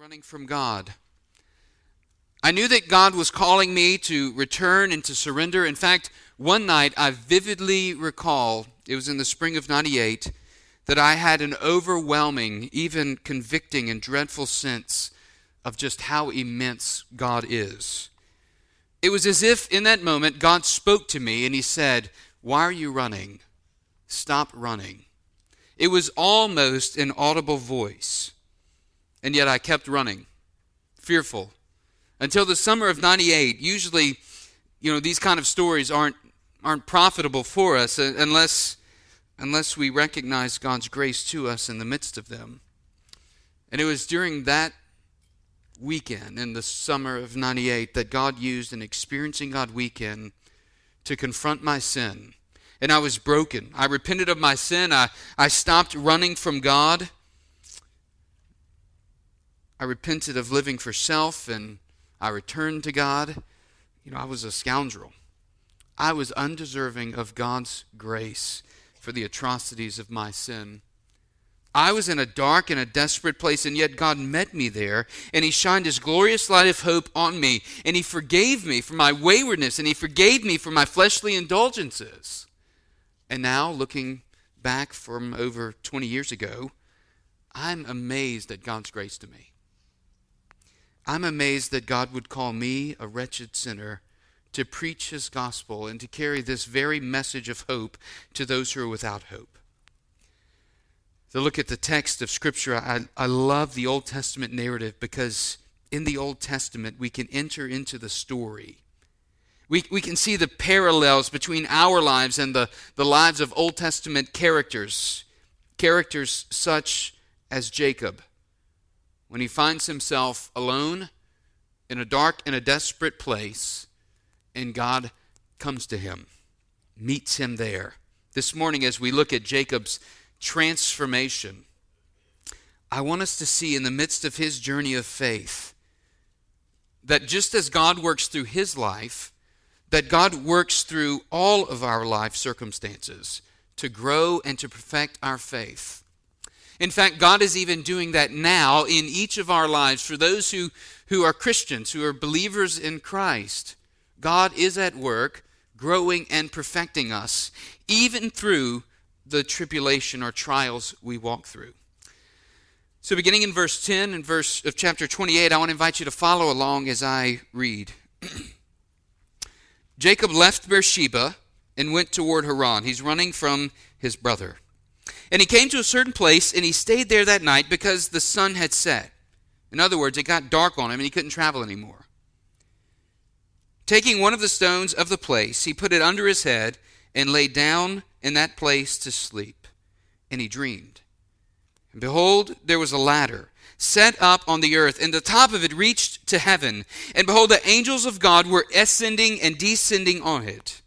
running from God. I knew that God was calling me to return and to surrender. In fact, one night I vividly recall, it was in the spring of 98, that I had an overwhelming, even convicting and dreadful sense of just how immense God is. It was as if in that moment God spoke to me and He said, Why are you running? Stop running. It was almost an audible voice. And yet I kept running, fearful. Until the summer of 98, usually, you know, these kind of stories aren't, aren't profitable for us uh, unless, unless we recognize God's grace to us in the midst of them. And it was during that weekend in the summer of 98 that God used an Experiencing God weekend to confront my sin. And I was broken. I repented of my sin. I, I stopped running from God. I repented of living for self and I returned to God. You know, I was a scoundrel. I was undeserving of God's grace for the atrocities of my sin. I was in a dark and a desperate place, and yet God met me there, and He shined His glorious light of hope on me, and He forgave me for my waywardness, and He forgave me for my fleshly indulgences. And now, looking back from over 20 years ago, I'm amazed at God's grace to me. I'm amazed that God would call me, a wretched sinner, to preach his gospel and to carry this very message of hope to those who are without hope. To look at the text of Scripture, I, I love the Old Testament narrative because in the Old Testament we can enter into the story. We, we can see the parallels between our lives and the, the lives of Old Testament characters. Characters such as Jacob, when he finds himself alone in a dark and a desperate place, and God comes to him, meets him there. This morning, as we look at Jacob's transformation, I want us to see in the midst of his journey of faith that just as God works through his life, that God works through all of our life circumstances to grow and to perfect our faith. In fact, God is even doing that now in each of our lives for those who, who are Christians, who are believers in Christ. God is at work growing and perfecting us, even through the tribulation or trials we walk through. So, beginning in verse 10 and verse of chapter 28, I want to invite you to follow along as I read. Jacob left Beersheba and went toward Haran. He's running from his brother. And he came to a certain place, and he stayed there that night because the sun had set. In other words, it got dark on him, and he couldn't travel anymore. Taking one of the stones of the place, he put it under his head and lay down in that place to sleep. And he dreamed. And behold, there was a ladder set up on the earth, and the top of it reached to heaven. And behold, the angels of God were ascending and descending on it.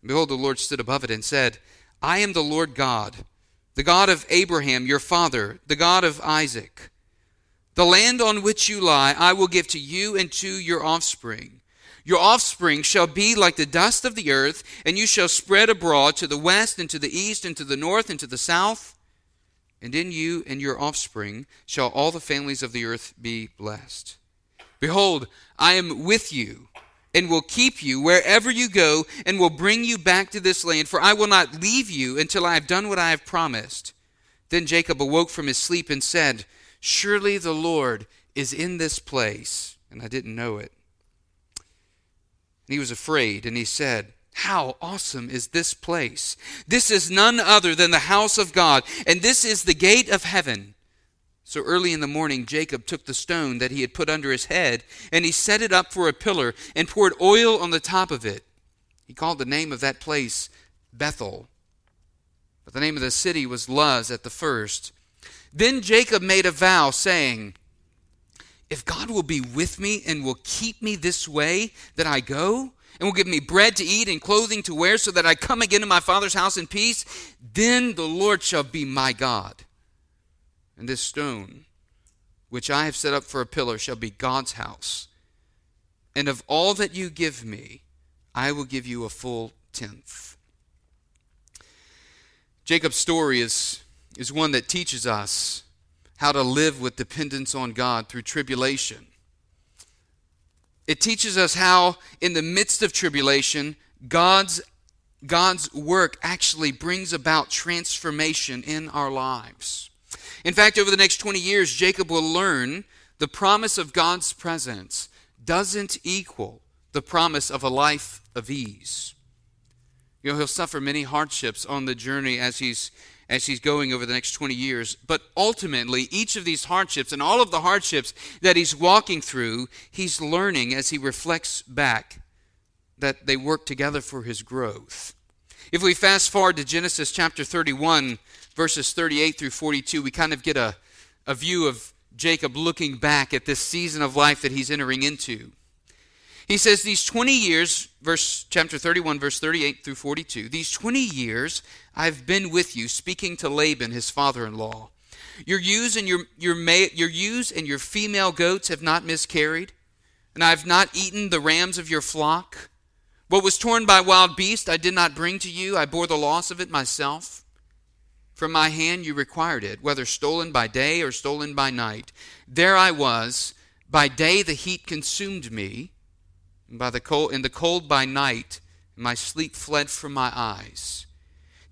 And behold, the Lord stood above it and said, I am the Lord God the God of Abraham, your father, the God of Isaac. The land on which you lie, I will give to you and to your offspring. Your offspring shall be like the dust of the earth, and you shall spread abroad to the west and to the east and to the north and to the south. And in you and your offspring shall all the families of the earth be blessed. Behold, I am with you and will keep you wherever you go and will bring you back to this land, for I will not leave you until I have done what I have promised. Then Jacob awoke from his sleep and said, Surely the Lord is in this place. And I didn't know it. And he was afraid, and he said, How awesome is this place! This is none other than the house of God, and this is the gate of heaven. So early in the morning, Jacob took the stone that he had put under his head, and he set it up for a pillar, and poured oil on the top of it. He called the name of that place Bethel. But the name of the city was Luz at the first. Then Jacob made a vow, saying, If God will be with me and will keep me this way that I go, and will give me bread to eat and clothing to wear, so that I come again to my father's house in peace, then the Lord shall be my God and this stone, which I have set up for a pillar, shall be God's house. And of all that you give me, I will give you a full tenth. Jacob's story is, is one that teaches us how to live with dependence on God through tribulation. It teaches us how, in the midst of tribulation, God's, God's work actually brings about transformation in our lives. In fact, over the next 20 years, Jacob will learn the promise of God's presence doesn't equal the promise of a life of ease. You know, he'll suffer many hardships on the journey as he's as he's going over the next 20 years. But ultimately, each of these hardships and all of the hardships that he's walking through, he's learning as he reflects back that they work together for his growth. If we fast forward to Genesis chapter 31, verses 38 through 42, we kind of get a, a view of Jacob looking back at this season of life that he's entering into. He says, These 20 years, verse chapter 31, verse 38 through 42, these 20 years I've been with you, speaking to Laban, his father in law. Your ewes and your, your, your ewes and your female goats have not miscarried, and I have not eaten the rams of your flock. What was torn by wild beasts I did not bring to you, I bore the loss of it myself. From my hand you required it, whether stolen by day or stolen by night. There I was. By day the heat consumed me and by the cold, in the cold by night, my sleep fled from my eyes.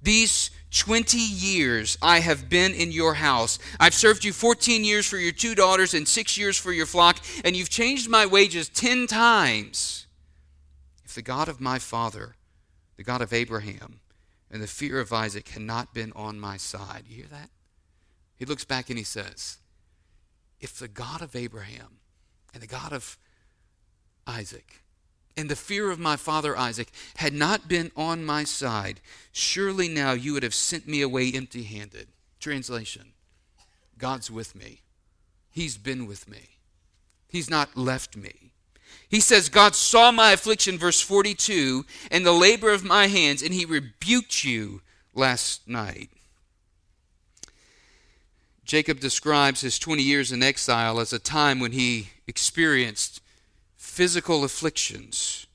These 20 years I have been in your house. I've served you 14 years for your two daughters and six years for your flock, and you've changed my wages 10 times. If the God of my father, the God of Abraham, and the fear of Isaac had not been on my side, you hear that? He looks back and he says, If the God of Abraham and the God of Isaac and the fear of my father Isaac had not been on my side, surely now you would have sent me away empty handed. Translation God's with me. He's been with me. He's not left me. He says, God saw my affliction, verse 42, and the labor of my hands, and he rebuked you last night. Jacob describes his 20 years in exile as a time when he experienced physical afflictions.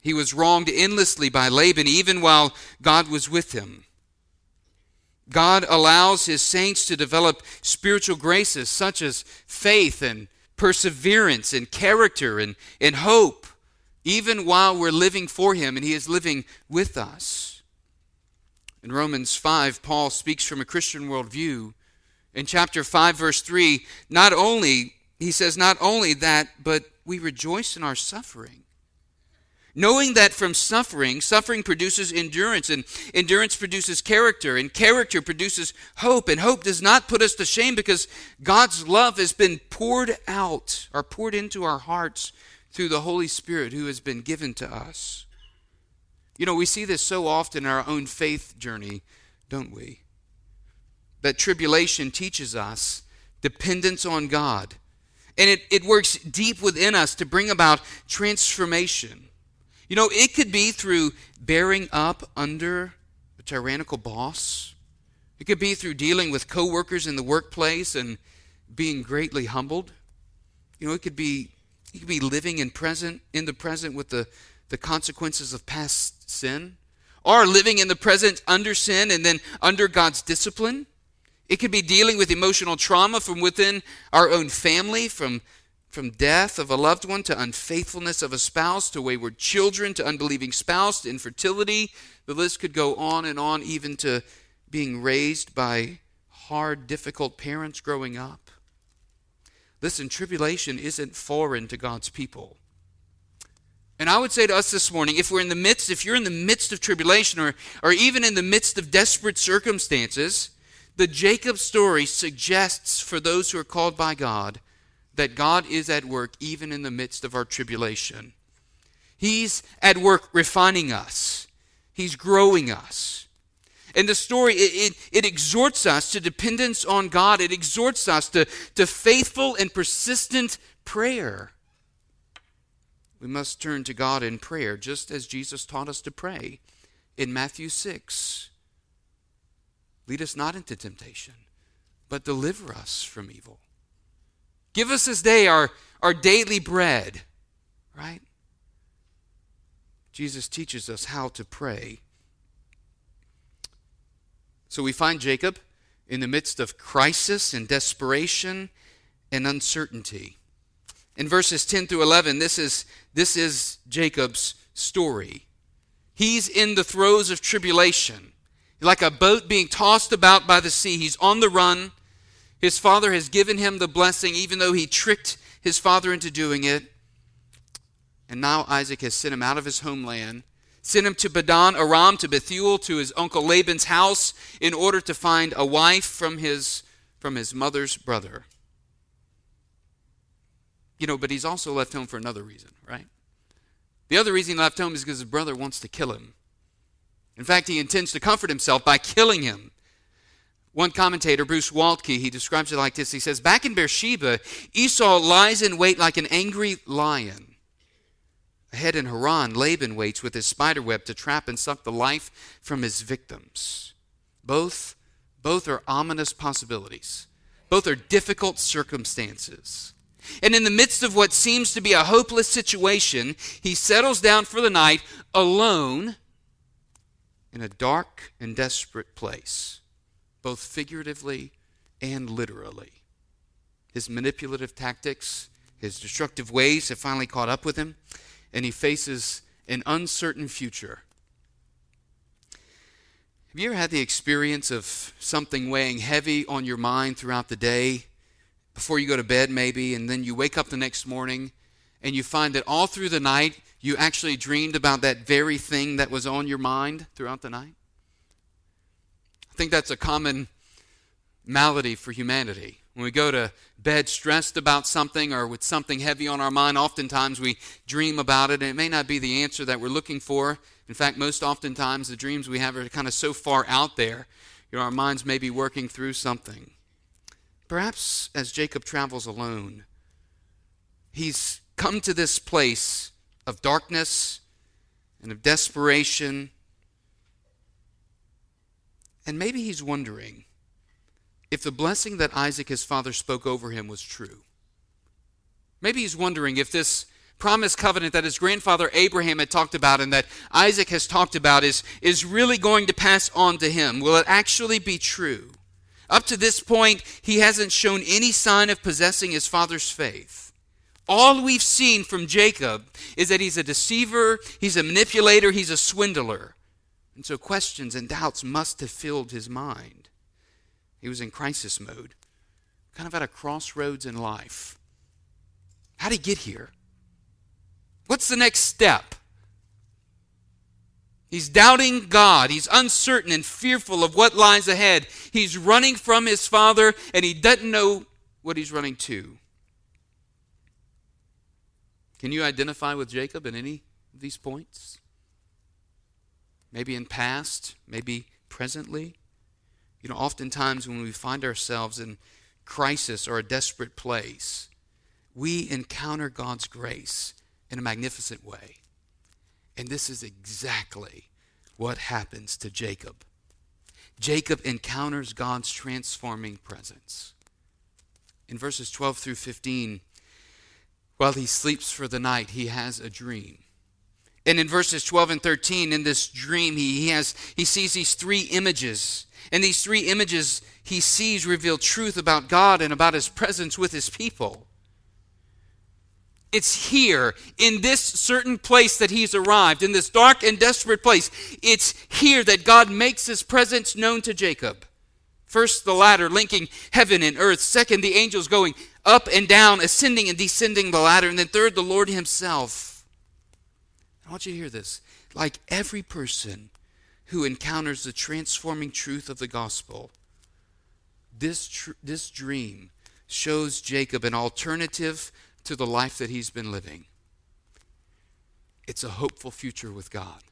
He was wronged endlessly by Laban, even while God was with him. God allows his saints to develop spiritual graces such as faith and perseverance and character and, and hope, even while we're living for him and he is living with us. In Romans 5, Paul speaks from a Christian worldview. In chapter 5, verse 3, not only, he says, not only that, but we rejoice in our suffering. Knowing that from suffering, suffering produces endurance, and endurance produces character, and character produces hope, and hope does not put us to shame because God's love has been poured out or poured into our hearts through the Holy Spirit who has been given to us. You know, we see this so often in our own faith journey, don't we? That tribulation teaches us dependence on God and it, it works deep within us to bring about transformation. You know, it could be through bearing up under a tyrannical boss. It could be through dealing with coworkers in the workplace and being greatly humbled. You know, it could be it could be living in present in the present with the, the consequences of past sin. Or living in the present under sin and then under God's discipline. It could be dealing with emotional trauma from within our own family, from, from death of a loved one to unfaithfulness of a spouse to wayward children to unbelieving spouse to infertility. The list could go on and on, even to being raised by hard, difficult parents growing up. Listen, tribulation isn't foreign to God's people. And I would say to us this morning if we're in the midst, if you're in the midst of tribulation or, or even in the midst of desperate circumstances, the Jacob story suggests for those who are called by God that God is at work even in the midst of our tribulation. He's at work refining us, He's growing us. And the story, it, it, it, exhorts us to dependence on God. It exhorts us to, to faithful and persistent prayer. We must turn to God in prayer, just as Jesus taught us to pray in Matthew 6. Lead us not into temptation, but deliver us from evil. Give us this day our, our daily bread, right? Jesus teaches us how to pray. So we find Jacob in the midst of crisis and desperation and uncertainty. In verses 10 through 11, this is, this is Jacob's story. He's in the throes of tribulation. Like a boat being tossed about by the sea, he's on the run. His father has given him the blessing, even though he tricked his father into doing it. And now Isaac has sent him out of his homeland, sent him to Padan Aram, to Bethuel, to his uncle Laban's house, in order to find a wife from his, from his mother's brother. You know, but he's also left home for another reason, right? The other reason he left home is because his brother wants to kill him. In fact, he intends to comfort himself by killing him. One commentator, Bruce Waltke, he describes it like this. He says, Back in Beersheba, Esau lies in wait like an angry lion. Ahead in Haran, Laban waits with his spider web to trap and suck the life from his victims. Both, both are ominous possibilities. Both are difficult circumstances. And in the midst of what seems to be a hopeless situation, he settles down for the night alone in a dark and desperate place, both figuratively and literally. His manipulative tactics, his destructive ways have finally caught up with him, and he faces an uncertain future. Have you ever had the experience of something weighing heavy on your mind throughout the day? before you go to bed, maybe, and then you wake up the next morning and you find that all through the night you actually dreamed about that very thing that was on your mind throughout the night? Think that's a common malady for humanity. When we go to bed stressed about something or with something heavy on our mind, oftentimes we dream about it, and it may not be the answer that we're looking for. In fact, most oftentimes the dreams we have are kind of so far out there, you know, our minds may be working through something. Perhaps as Jacob travels alone, he's come to this place of darkness and of desperation. And maybe he's wondering if the blessing that Isaac, his father, spoke over him was true. Maybe he's wondering if this promised covenant that his grandfather Abraham had talked about and that Isaac has talked about is, is really going to pass on to him. Will it actually be true? Up to this point, he hasn't shown any sign of possessing his father's faith. All we've seen from Jacob is that he's a deceiver, he's a manipulator, he's a swindler. And so questions and doubts must have filled his mind. He was in crisis mode, kind of at a crossroads in life. How did he get here? What's the next step? He's doubting God. He's uncertain and fearful of what lies ahead. He's running from his father and he doesn't know what he's running to. Can you identify with Jacob in any of these points? Maybe in past, maybe presently. You know, oftentimes when we find ourselves in crisis or a desperate place, we encounter God's grace in a magnificent way. And this is exactly what happens to Jacob. Jacob encounters God's transforming presence. In verses 12 through 15, while he sleeps for the night, he has a dream. And in verses 12 and 13, in this dream, he, he, has, he sees these three images. And these three images he sees reveal truth about God and about his presence with his people. It's here, in this certain place that he's arrived, in this dark and desperate place. It's here that God makes his presence known to Jacob. First, the ladder linking heaven and earth. Second, the angels going up and down, ascending and descending the ladder. And then third, the Lord himself. I want you to hear this. Like every person who encounters the transforming truth of the gospel, this, tr- this dream shows Jacob an alternative to the life that he's been living. It's a hopeful future with God.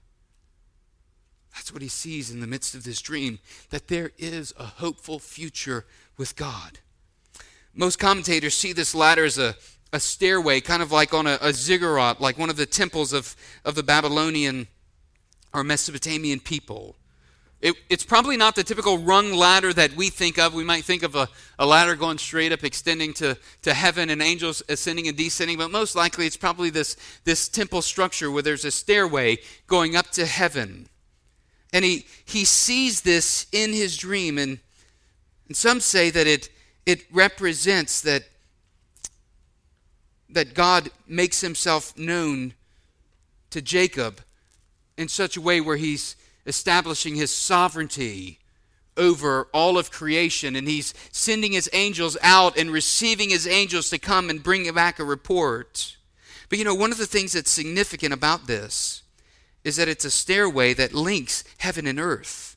That's what he sees in the midst of this dream, that there is a hopeful future with God. Most commentators see this ladder as a, a stairway, kind of like on a, a ziggurat, like one of the temples of, of the Babylonian or Mesopotamian people. It, it's probably not the typical rung ladder that we think of. We might think of a, a ladder going straight up, extending to, to heaven, and angels ascending and descending, but most likely it's probably this, this temple structure where there's a stairway going up to heaven. And he, he sees this in his dream, and And some say that it, it represents that, that God makes himself known to Jacob in such a way where he's establishing his sovereignty over all of creation and he's sending his angels out and receiving his angels to come and bring back a report. But you know, one of the things that's significant about this is that it's a stairway that links heaven and earth.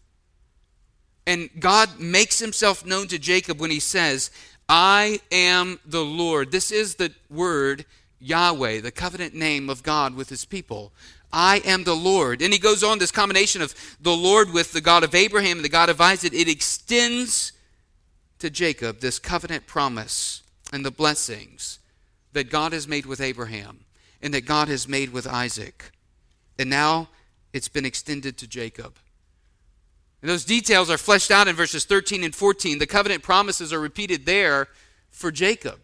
And God makes himself known to Jacob when he says, I am the Lord. This is the word Yahweh, the covenant name of God with his people. I am the Lord. And he goes on this combination of the Lord with the God of Abraham and the God of Isaac. It extends to Jacob this covenant promise and the blessings that God has made with Abraham and that God has made with Isaac. And now it's been extended to Jacob. And those details are fleshed out in verses 13 and 14. The covenant promises are repeated there for Jacob.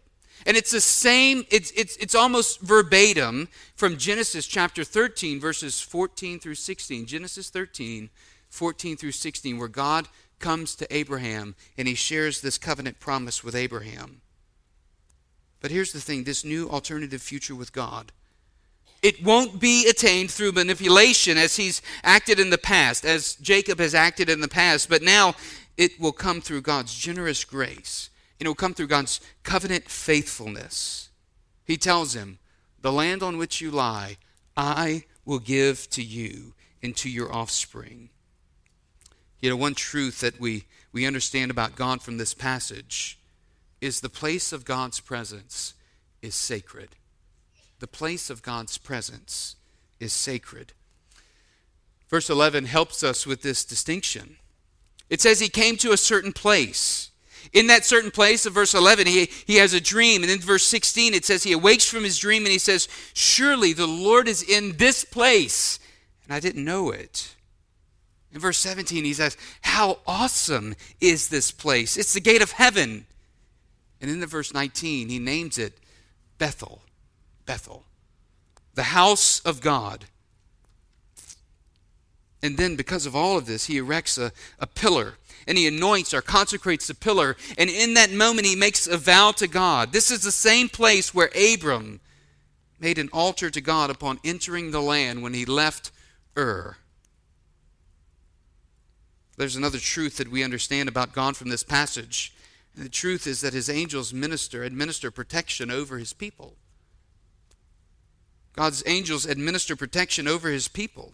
And it's the same, it's, it's, it's almost verbatim from Genesis chapter 13, verses 14 through 16. Genesis 13, 14 through 16, where God comes to Abraham and he shares this covenant promise with Abraham. But here's the thing this new alternative future with God. It won't be attained through manipulation as he's acted in the past, as Jacob has acted in the past, but now it will come through God's generous grace it will come through God's covenant faithfulness. He tells him, The land on which you lie, I will give to you and to your offspring. You know, one truth that we, we understand about God from this passage is the place of God's presence is sacred. The place of God's presence is sacred. Verse 11 helps us with this distinction. It says he came to a certain place. In that certain place of verse 11, he, he has a dream. And in verse 16, it says he awakes from his dream and he says, Surely the Lord is in this place. And I didn't know it. In verse 17, he says, How awesome is this place? It's the gate of heaven. And in the verse 19, he names it Bethel. Bethel. The house of God. And then, because of all of this, he erects a, a pillar and he anoints or consecrates the pillar. And in that moment, he makes a vow to God. This is the same place where Abram made an altar to God upon entering the land when he left Ur. There's another truth that we understand about God from this passage. And the truth is that his angels minister, administer protection over his people. God's angels administer protection over his people.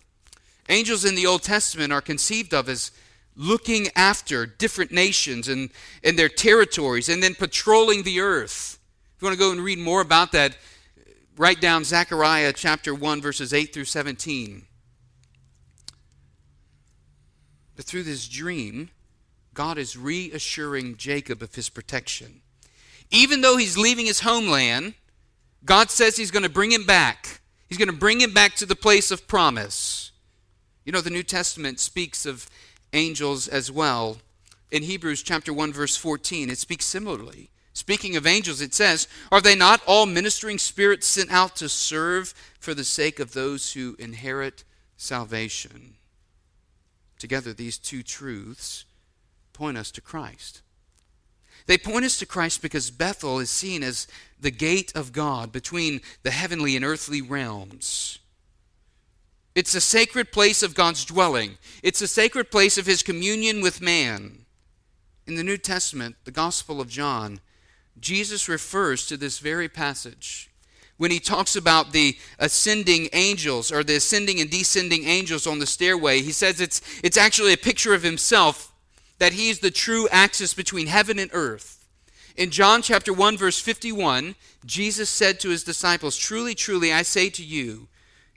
Angels in the Old Testament are conceived of as looking after different nations and, and their territories and then patrolling the earth. If you want to go and read more about that, write down Zechariah chapter 1, verses 8 through 17. But through this dream, God is reassuring Jacob of his protection. Even though he's leaving his homeland, God says he's going to bring him back. He's going to bring him back to the place of promise. You know, the New Testament speaks of angels as well. In Hebrews chapter 1 verse 14, it speaks similarly. Speaking of angels, it says, Are they not all ministering spirits sent out to serve for the sake of those who inherit salvation? Together, these two truths point us to Christ. They point us to Christ because Bethel is seen as the gate of God between the heavenly and earthly realms. It's a sacred place of God's dwelling, it's a sacred place of his communion with man. In the New Testament, the Gospel of John, Jesus refers to this very passage when he talks about the ascending angels or the ascending and descending angels on the stairway. He says it's, it's actually a picture of himself that he's the true axis between heaven and earth. In John chapter 1 verse 51, Jesus said to his disciples, "Truly, truly I say to you,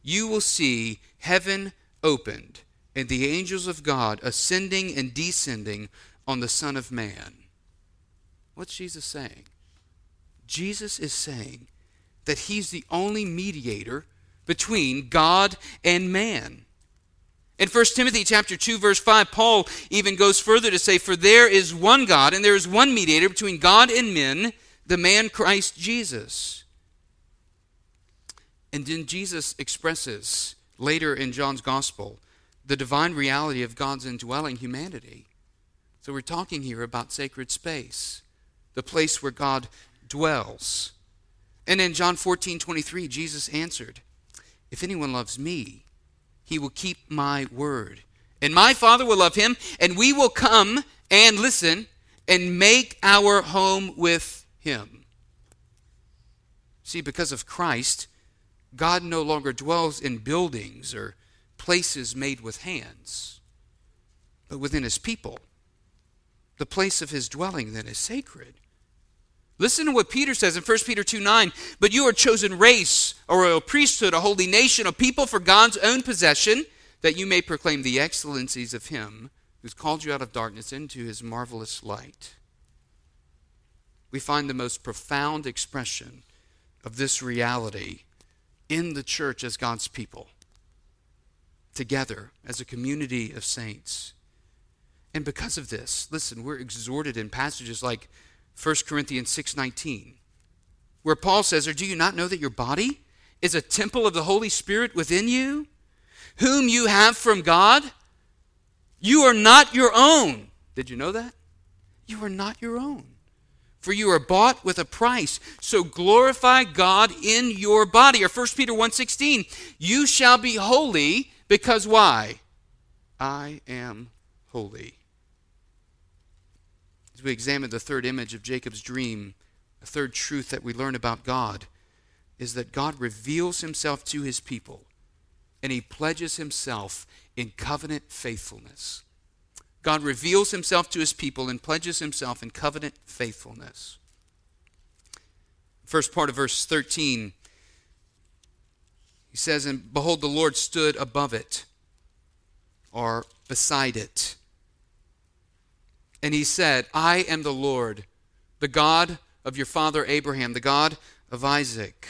you will see heaven opened and the angels of God ascending and descending on the Son of Man. What's Jesus saying? Jesus is saying that he's the only mediator between God and man. In 1 Timothy chapter 2 verse 5 Paul even goes further to say for there is one God and there is one mediator between God and men the man Christ Jesus. And then Jesus expresses later in John's gospel the divine reality of God's indwelling humanity. So we're talking here about sacred space, the place where God dwells. And in John 14 23, Jesus answered, If anyone loves me, he will keep my word. And my Father will love him, and we will come and listen and make our home with him. See, because of Christ, God no longer dwells in buildings or places made with hands, but within his people. The place of his dwelling then is sacred. Listen to what Peter says in 1 Peter 2 9. But you are a chosen race, a royal priesthood, a holy nation, a people for God's own possession, that you may proclaim the excellencies of him who's called you out of darkness into his marvelous light. We find the most profound expression of this reality in the church as God's people, together as a community of saints. And because of this, listen, we're exhorted in passages like 1 Corinthians 6:19, where Paul says, "Or do you not know that your body is a temple of the Holy Spirit within you, whom you have from God? You are not your own." Did you know that? You are not your own. For you are bought with a price. So glorify God in your body. Or 1 Peter 1:16, "You shall be holy because why? I am holy." We examine the third image of Jacob's dream, a third truth that we learn about God is that God reveals himself to his people and he pledges himself in covenant faithfulness. God reveals himself to his people and pledges himself in covenant faithfulness. First part of verse 13, he says, And behold, the Lord stood above it, or beside it and he said, I am the Lord, the God of your father Abraham, the God of Isaac.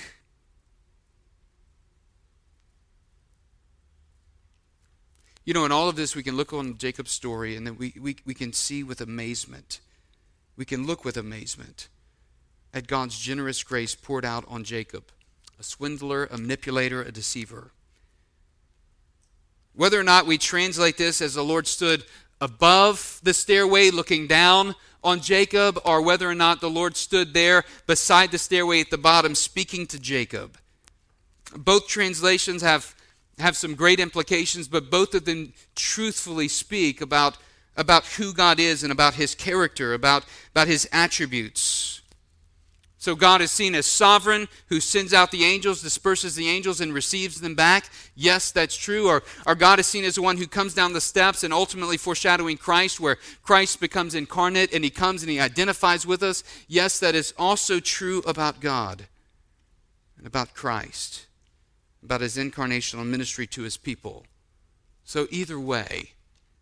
You know, in all of this, we can look on Jacob's story and then we, we, we can see with amazement. We can look with amazement at God's generous grace poured out on Jacob, a swindler, a manipulator, a deceiver. Whether or not we translate this as the Lord stood above the stairway looking down on Jacob, or whether or not the Lord stood there beside the stairway at the bottom speaking to Jacob. Both translations have, have some great implications, but both of them truthfully speak about, about who God is and about his character, about, about his attributes. So God is seen as sovereign, who sends out the angels, disperses the angels, and receives them back. Yes, that's true. Or, or God is seen as the one who comes down the steps and ultimately foreshadowing Christ, where Christ becomes incarnate and he comes and he identifies with us. Yes, that is also true about God and about Christ, about his incarnational ministry to his people. So, either way,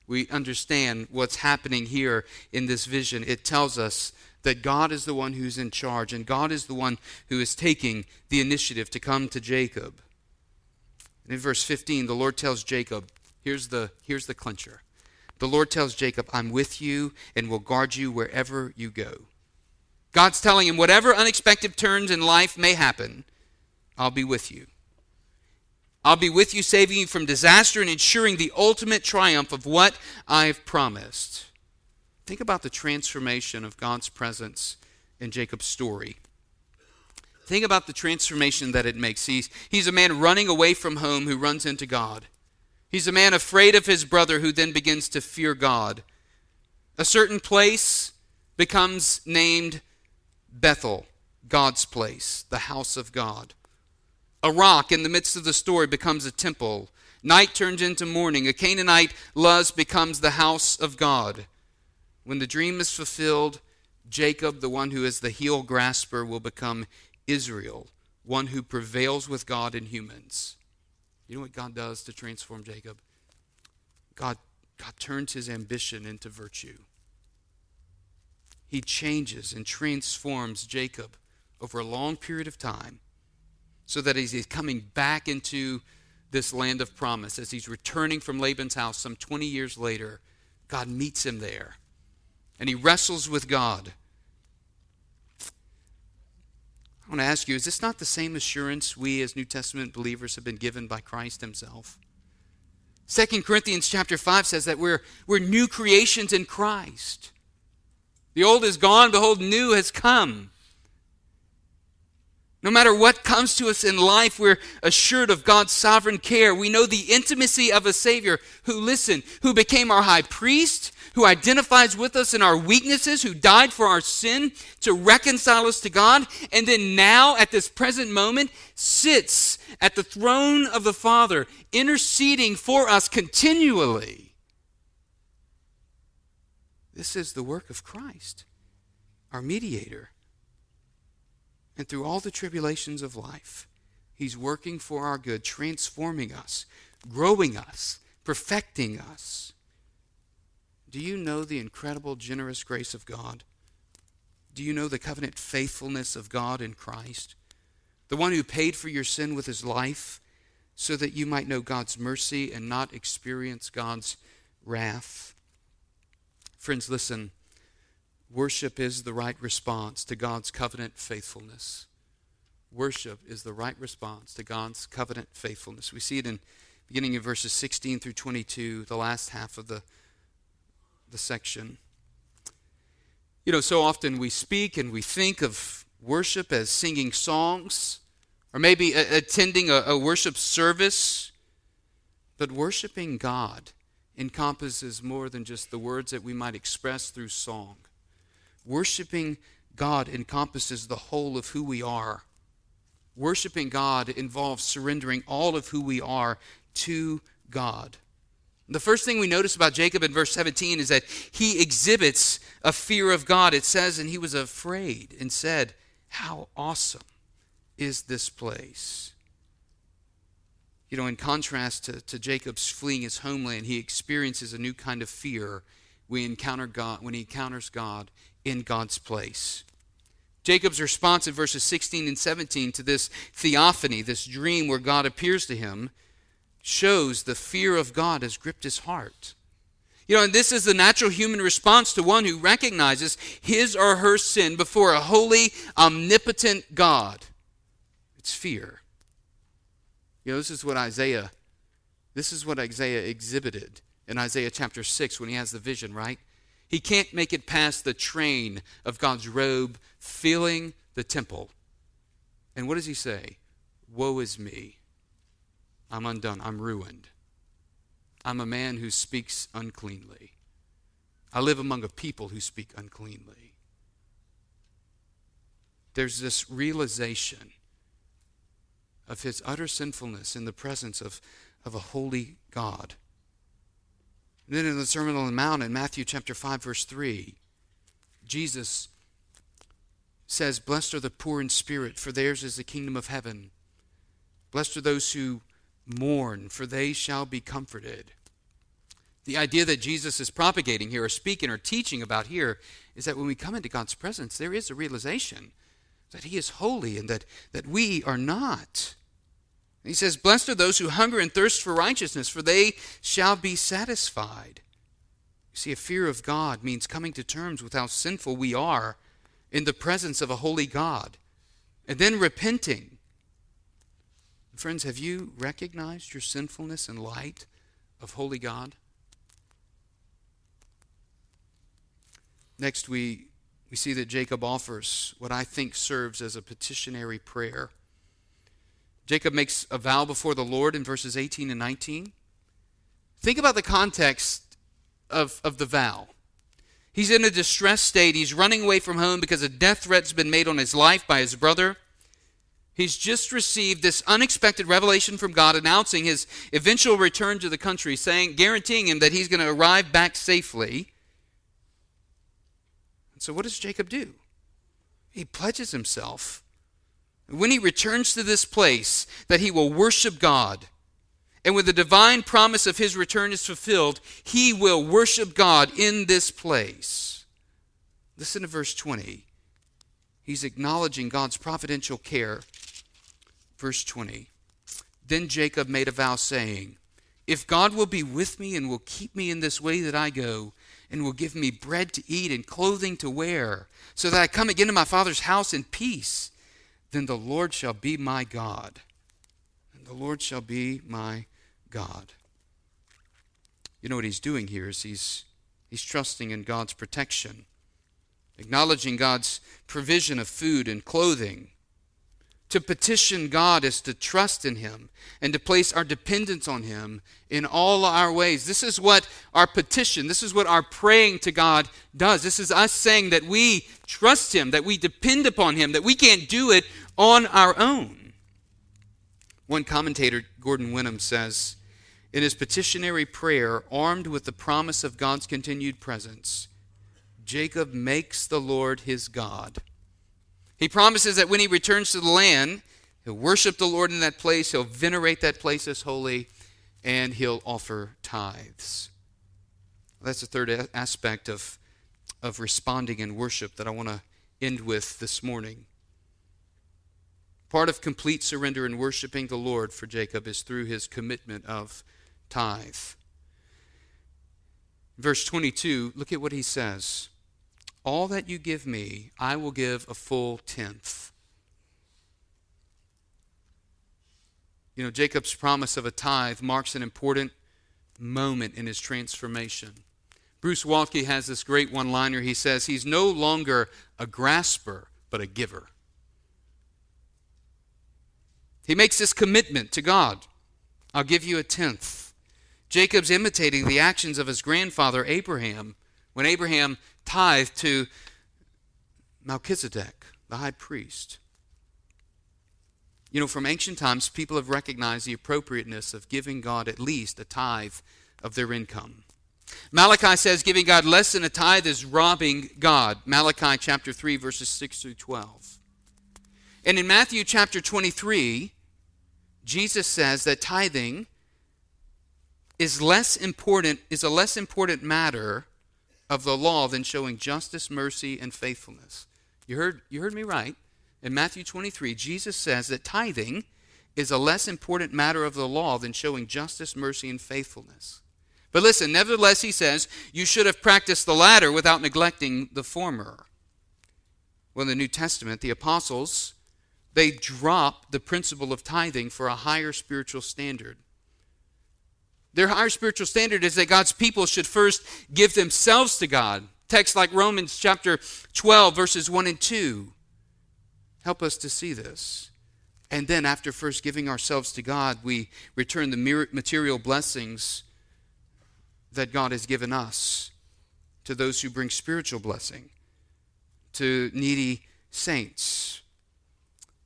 we understand what's happening here in this vision. It tells us that God is the one who's in charge and God is the one who is taking the initiative to come to Jacob. And in verse 15, the Lord tells Jacob, here's the, here's the clincher. The Lord tells Jacob, I'm with you and will guard you wherever you go. God's telling him, whatever unexpected turns in life may happen, I'll be with you. I'll be with you, saving you from disaster and ensuring the ultimate triumph of what I've promised. Think about the transformation of God's presence in Jacob's story. Think about the transformation that it makes. He's, he's a man running away from home who runs into God. He's a man afraid of his brother who then begins to fear God. A certain place becomes named Bethel, God's place, the house of God. A rock in the midst of the story becomes a temple. Night turns into morning. A Canaanite Luz becomes the house of God. When the dream is fulfilled, Jacob, the one who is the heel grasper, will become Israel, one who prevails with God and humans. You know what God does to transform Jacob? God, God turns his ambition into virtue. He changes and transforms Jacob over a long period of time so that as he's coming back into this land of promise, as he's returning from Laban's house some 20 years later, God meets him there and he wrestles with God. I want to ask you is this not the same assurance we as New Testament believers have been given by Christ himself? 2 Corinthians chapter 5 says that we're, we're new creations in Christ. The old is gone, behold, new has come. No matter what comes to us in life, we're assured of God's sovereign care. We know the intimacy of a Savior who, listen, who became our high priest, who identifies with us in our weaknesses, who died for our sin to reconcile us to God, and then now, at this present moment, sits at the throne of the Father, interceding for us continually. This is the work of Christ, our mediator. And through all the tribulations of life, He's working for our good, transforming us, growing us, perfecting us. Do you know the incredible, generous grace of God? Do you know the covenant faithfulness of God in Christ? The one who paid for your sin with his life so that you might know God's mercy and not experience God's wrath. Friends, listen. Worship is the right response to God's covenant faithfulness. Worship is the right response to God's covenant faithfulness. We see it in beginning in verses 16 through 22, the last half of the, the section. You know, so often we speak and we think of worship as singing songs or maybe a- attending a, a worship service, but worshiping God encompasses more than just the words that we might express through song. Worshiping God encompasses the whole of who we are. Worshiping God involves surrendering all of who we are to God. The first thing we notice about Jacob in verse 17 is that he exhibits a fear of God. It says, and he was afraid and said, How awesome is this place? You know, in contrast to, to Jacob's fleeing his homeland, he experiences a new kind of fear when, encounter God, when he encounters God in God's place. Jacob's response in verses 16 and 17 to this theophany, this dream where God appears to him, shows the fear of God has gripped his heart. You know, and this is the natural human response to one who recognizes his or her sin before a holy, omnipotent God. It's fear. You know, this is what Isaiah this is what Isaiah exhibited in Isaiah chapter 6 when he has the vision, right? He can't make it past the train of God's robe filling the temple. And what does he say? Woe is me. I'm undone. I'm ruined. I'm a man who speaks uncleanly. I live among a people who speak uncleanly. There's this realization of his utter sinfulness in the presence of, of a holy God. And then in the Sermon on the Mount in Matthew chapter 5, verse 3, Jesus says, Blessed are the poor in spirit, for theirs is the kingdom of heaven. Blessed are those who mourn, for they shall be comforted. The idea that Jesus is propagating here, or speaking, or teaching about here, is that when we come into God's presence, there is a realization that He is holy and that, that we are not. He says, Blessed are those who hunger and thirst for righteousness, for they shall be satisfied. You see, a fear of God means coming to terms with how sinful we are in the presence of a holy God, and then repenting. Friends, have you recognized your sinfulness in light of holy God? Next, we, we see that Jacob offers what I think serves as a petitionary prayer. Jacob makes a vow before the Lord in verses 18 and 19. Think about the context of, of the vow. He's in a distressed state. He's running away from home because a death threat's been made on his life by his brother. He's just received this unexpected revelation from God announcing his eventual return to the country, saying, guaranteeing him that he's going to arrive back safely. And so, what does Jacob do? He pledges himself when he returns to this place, that he will worship God. And when the divine promise of his return is fulfilled, he will worship God in this place. Listen to verse 20. He's acknowledging God's providential care. Verse 20. Then Jacob made a vow, saying, If God will be with me and will keep me in this way that I go, and will give me bread to eat and clothing to wear, so that I come again to my father's house in peace, then the Lord shall be my God. And the Lord shall be my God. You know what he's doing here is he's, he's trusting in God's protection, acknowledging God's provision of food and clothing. To petition God is to trust in Him and to place our dependence on Him in all our ways. This is what our petition, this is what our praying to God does. This is us saying that we trust Him, that we depend upon Him, that we can't do it on our own. One commentator, Gordon Wenham, says in his petitionary prayer, armed with the promise of God's continued presence, Jacob makes the Lord his God he promises that when he returns to the land, he'll worship the Lord in that place, he'll venerate that place as holy, and he'll offer tithes. That's the third aspect of, of responding in worship that I want to end with this morning. Part of complete surrender in worshiping the Lord for Jacob is through his commitment of tithe. Verse 22, look at what he says. All that you give me, I will give a full tenth. You know, Jacob's promise of a tithe marks an important moment in his transformation. Bruce Waltke has this great one liner. He says, He's no longer a grasper, but a giver. He makes this commitment to God I'll give you a tenth. Jacob's imitating the actions of his grandfather Abraham when Abraham tithe to Melchizedek, the high priest. You know, from ancient times, people have recognized the appropriateness of giving God at least a tithe of their income. Malachi says giving God less than a tithe is robbing God. Malachi chapter 3, verses 6 through 12. And in Matthew chapter 23, Jesus says that tithing is less important, is a less important matter of the law than showing justice, mercy, and faithfulness. You heard, you heard me right. In Matthew 23, Jesus says that tithing is a less important matter of the law than showing justice, mercy, and faithfulness. But listen, nevertheless, he says, you should have practiced the latter without neglecting the former. Well, in the New Testament, the apostles, they drop the principle of tithing for a higher spiritual standard. Their higher spiritual standard is that God's people should first give themselves to God. Texts like Romans chapter 12, verses 1 and 2 help us to see this. And then, after first giving ourselves to God, we return the material blessings that God has given us to those who bring spiritual blessing, to needy saints.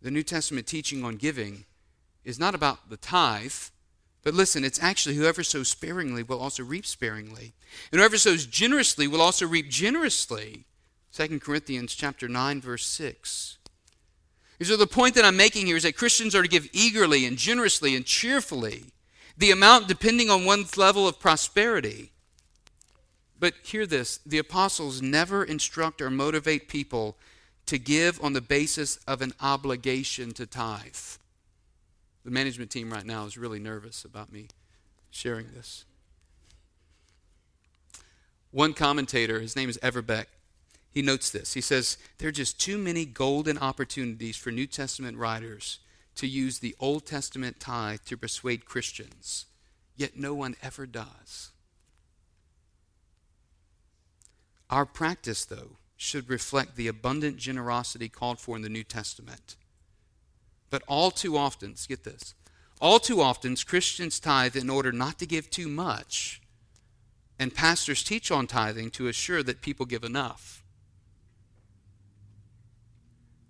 The New Testament teaching on giving is not about the tithe but listen, it's actually whoever sows sparingly will also reap sparingly. And whoever sows generously will also reap generously. 2 Corinthians chapter 9 verse 6. And so the point that I'm making here is that Christians are to give eagerly and generously and cheerfully, the amount depending on one's level of prosperity. But hear this the apostles never instruct or motivate people to give on the basis of an obligation to tithe. The management team right now is really nervous about me sharing this. One commentator, his name is Averbeck, he notes this. He says, There are just too many golden opportunities for New Testament writers to use the Old Testament tithe to persuade Christians, yet no one ever does. Our practice, though, should reflect the abundant generosity called for in the New Testament. But all too often, get this, all too often Christians tithe in order not to give too much, and pastors teach on tithing to assure that people give enough.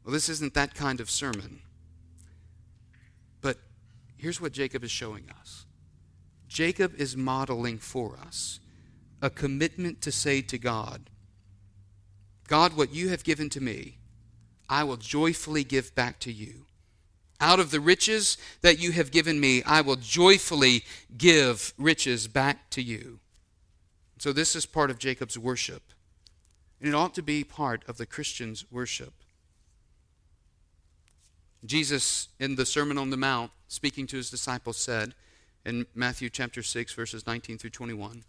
Well, this isn't that kind of sermon. But here's what Jacob is showing us Jacob is modeling for us a commitment to say to God, God, what you have given to me, I will joyfully give back to you. Out of the riches that you have given me, I will joyfully give riches back to you. So, this is part of Jacob's worship. And it ought to be part of the Christian's worship. Jesus, in the Sermon on the Mount, speaking to his disciples, said in Matthew chapter 6, verses 19 through 21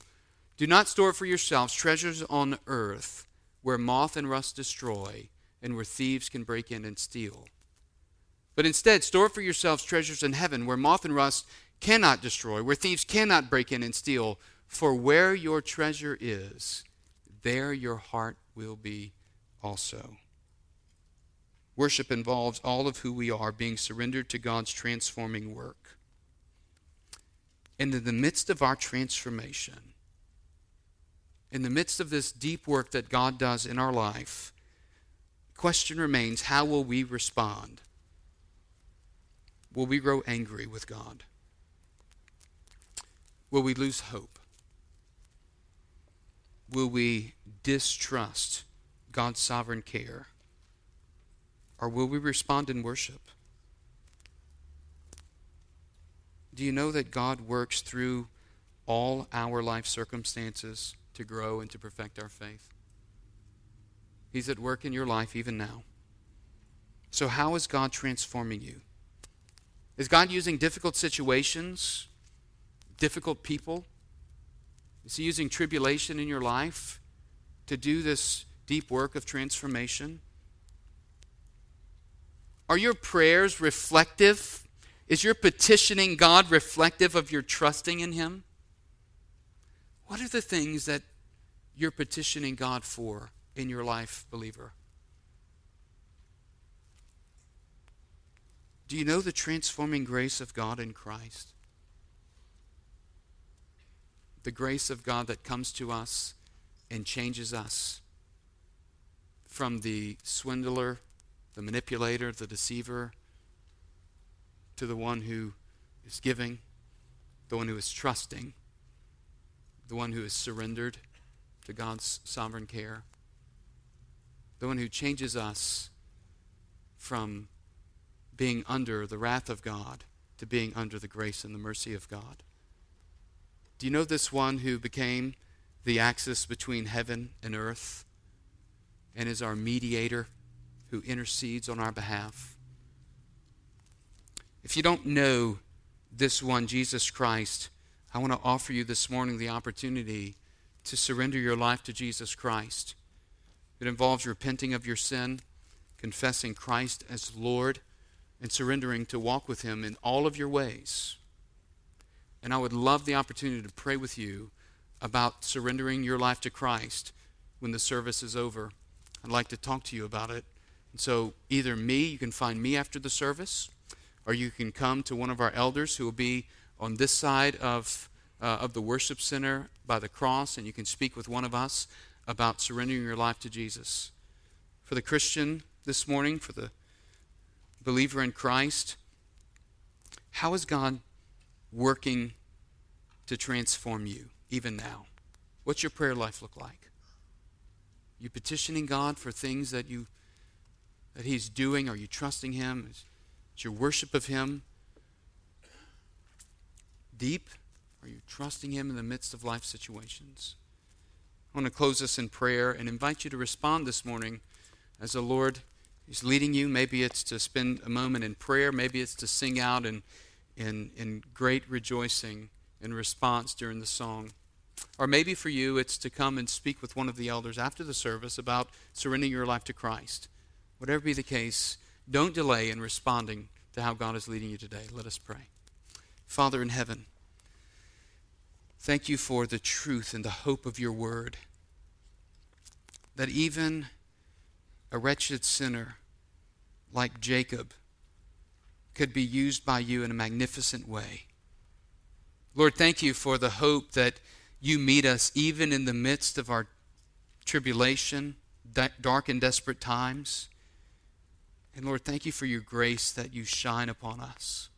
Do not store for yourselves treasures on earth where moth and rust destroy and where thieves can break in and steal but instead, store for yourselves treasures in heaven where moth and rust cannot destroy, where thieves cannot break in and steal. For where your treasure is, there your heart will be also. Worship involves all of who we are being surrendered to God's transforming work. And in the midst of our transformation, in the midst of this deep work that God does in our life, the question remains how will we respond? Will we grow angry with God? Will we lose hope? Will we distrust God's sovereign care? Or will we respond in worship? Do you know that God works through all our life circumstances to grow and to perfect our faith? He's at work in your life even now. So, how is God transforming you? Is God using difficult situations, difficult people? Is He using tribulation in your life to do this deep work of transformation? Are your prayers reflective? Is your petitioning God reflective of your trusting in Him? What are the things that you're petitioning God for in your life, believer? Do you know the transforming grace of God in Christ? The grace of God that comes to us and changes us from the swindler, the manipulator, the deceiver, to the one who is giving, the one who is trusting, the one who is surrendered to God's sovereign care, the one who changes us from being under the wrath of God to being under the grace and the mercy of God. Do you know this one who became the axis between heaven and earth and is our mediator who intercedes on our behalf? If you don't know this one, Jesus Christ, I want to offer you this morning the opportunity to surrender your life to Jesus Christ. It involves repenting of your sin, confessing Christ as Lord and surrendering to walk with Him in all of your ways. And I would love the opportunity to pray with you about surrendering your life to Christ when the service is over. I'd like to talk to you about it. And so, either me, you can find me after the service, or you can come to one of our elders who will be on this side of, uh, of the worship center by the cross, and you can speak with one of us about surrendering your life to Jesus. For the Christian this morning, for the believer in Christ, how is God working to transform you even now? What's your prayer life look like? You petitioning God for things that you that He's doing? Are you trusting Him? Is, is your worship of Him deep? Are you trusting Him in the midst of life situations? I want to close this in prayer and invite you to respond this morning as the Lord He's leading you. Maybe it's to spend a moment in prayer. Maybe it's to sing out in, in, in great rejoicing in response during the song. Or maybe for you, it's to come and speak with one of the elders after the service about surrendering your life to Christ. Whatever be the case, don't delay in responding to how God is leading you today. Let us pray. Father in heaven, thank you for the truth and the hope of your word. That even a wretched sinner like Jacob could be used by you in a magnificent way. Lord, thank you for the hope that you meet us even in the midst of our tribulation, dark and desperate times. And Lord, thank you for your grace that you shine upon us.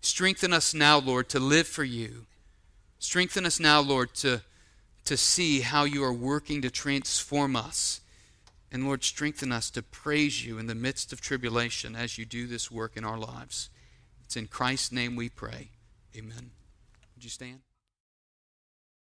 Strengthen us now, Lord, to live for you. Strengthen us now, Lord, to, to see how you are working to transform us and Lord, strengthen us to praise you in the midst of tribulation as you do this work in our lives. It's in Christ's name we pray. Amen. Would you stand?